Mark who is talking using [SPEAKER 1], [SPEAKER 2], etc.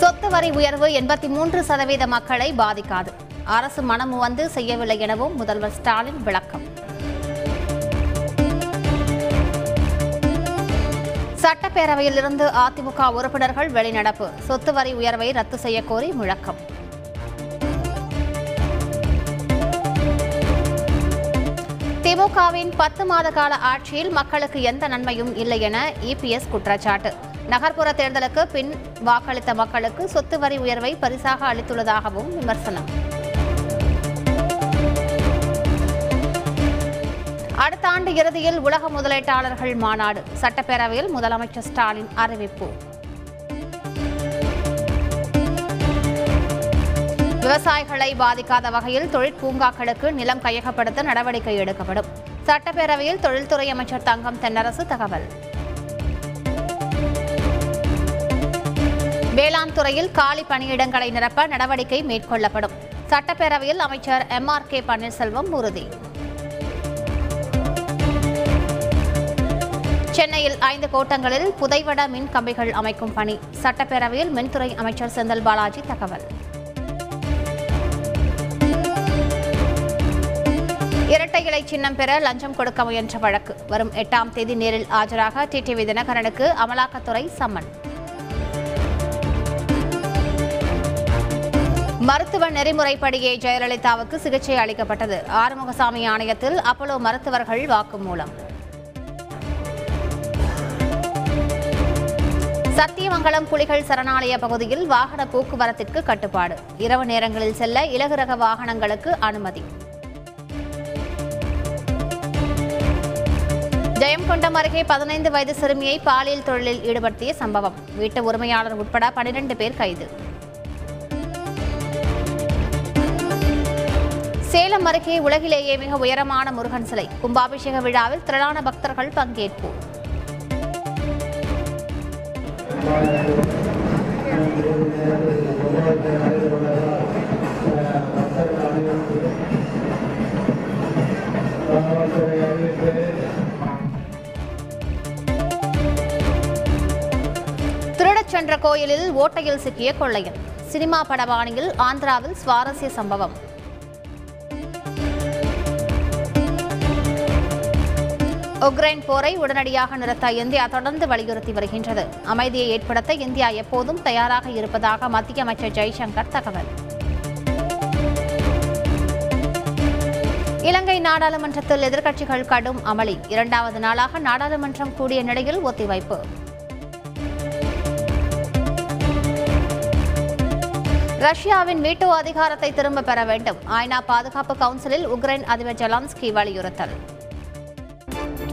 [SPEAKER 1] சொத்து வரி உயர்வு எண்பத்தி மூன்று சதவீத மக்களை பாதிக்காது. அரசு மனமு வந்து செய்யவில்லை எனவும் முதல்வர் ஸ்டாலின் விளக்கம். சட்டப்பேரவையிலிருந்து அதிமுக உறுப்பினர்கள் வெளிநடப்பு. சொத்து வரி உயர்வை ரத்து செய்யக்கோரி முழக்கம். திமுகவின் பத்து மாத கால ஆட்சியில் மக்களுக்கு எந்த நன்மையும் இல்லை என இபிஎஸ் குற்றச்சாட்டு. நகர்ப்புற தேர்தலுக்கு பின் வாக்களித்த மக்களுக்கு சொத்து வரி உயர்வை பரிசாக அளித்துள்ளதாகவும் விமர்சனம். அடுத்த ஆண்டு இறுதியில் உலக முதலீட்டாளர்கள் மாநாடு. சட்டப்பேரவையில் முதலமைச்சர் ஸ்டாலின் அறிவிப்பு. விவசாயிகளை பாதிக்காத வகையில் தொழிற்பூங்காக்களுக்கு நிலம் கையகப்படுத்த நடவடிக்கை எடுக்கப்படும். சட்டப்பேரவையில் தொழில்துறை அமைச்சர் தங்கம் தென்னரசு தகவல். வேளாண் துறையில் காலி பணியிடங்களை நிரப்ப நடவடிக்கை மேற்கொள்ளப்படும். சட்டப்பேரவையில் அமைச்சர் எம் ஆர் கே பன்னீர்செல்வம் உறுதி. சென்னையில் ஐந்து கோட்டங்களில் புதைவட மின் கம்பிகள் அமைக்கும் பணி. சட்டப்பேரவையில் மின்துறை அமைச்சர் செந்தில் பாலாஜி தகவல். இரட்டை இலை சின்னம் பெற லஞ்சம் கொடுக்க முயன்ற வழக்கு. வரும் எட்டாம் தேதி நேரில் ஆஜராக டிடிவி தினகரனுக்கு அமலாக்கத்துறை சம்மன். மருத்துவ நெறிமுறைப்படியே ஜெயலலிதாவுக்கு சிகிச்சை அளிக்கப்பட்டது. ஆறுமுகசாமி ஆணையத்தில் அப்போலோ மருத்துவர்கள் வாக்குமூலம். சத்தியமங்கலம் புலிகள் சரணாலய பகுதியில் வாகன போக்குவரத்திற்கு கட்டுப்பாடு. இரவு நேரங்களில் செல்ல இலகுரக வாகனங்களுக்கு அனுமதி. ஜெயங்கொண்டம் அருகே பதினைந்து வயது சிறுமியை பாலியல் தொழிலில் ஈடுபடுத்திய சம்பவம். வீட்டு உரிமையாளர் உட்பட பனிரெண்டு பேர் கைது. சேலம் அருகே உலகிலேயே மிக உயரமான முருகன் சிலை. கும்பாபிஷேக விழாவில் திரளான பக்தர்கள் பங்கேற்பு. திருடச் சென்ற கோயிலில் ஓட்டையில் சிக்கிய கொள்ளையன். சினிமா படபாணியில் ஆந்திராவில் சுவாரஸ்ய சம்பவம். உக்ரைன் போரை உடனடியாக நிறுத்த இந்தியா தொடர்ந்து வலியுறுத்தி வருகின்றது. அமைதியை ஏற்படுத்த இந்தியா எப்போதும் தயாராக இருப்பதாக மத்திய அமைச்சர் ஜெய்சங்கர் தகவல். இலங்கை நாடாளுமன்றத்தில் எதிர்க்கட்சிகள் கடும் அமளி. இரண்டாவது நாளாக நாடாளுமன்றம் கூடிய நிலையில் ஒத்திவைப்பு. ரஷ்யாவின் வீட்டோ அதிகாரத்தை திரும்ப பெற வேண்டும். ஐநா பாதுகாப்பு கவுன்சிலில் உக்ரைன் அதிபர் ஜெலான்ஸ்கி வலியுறுத்தல்.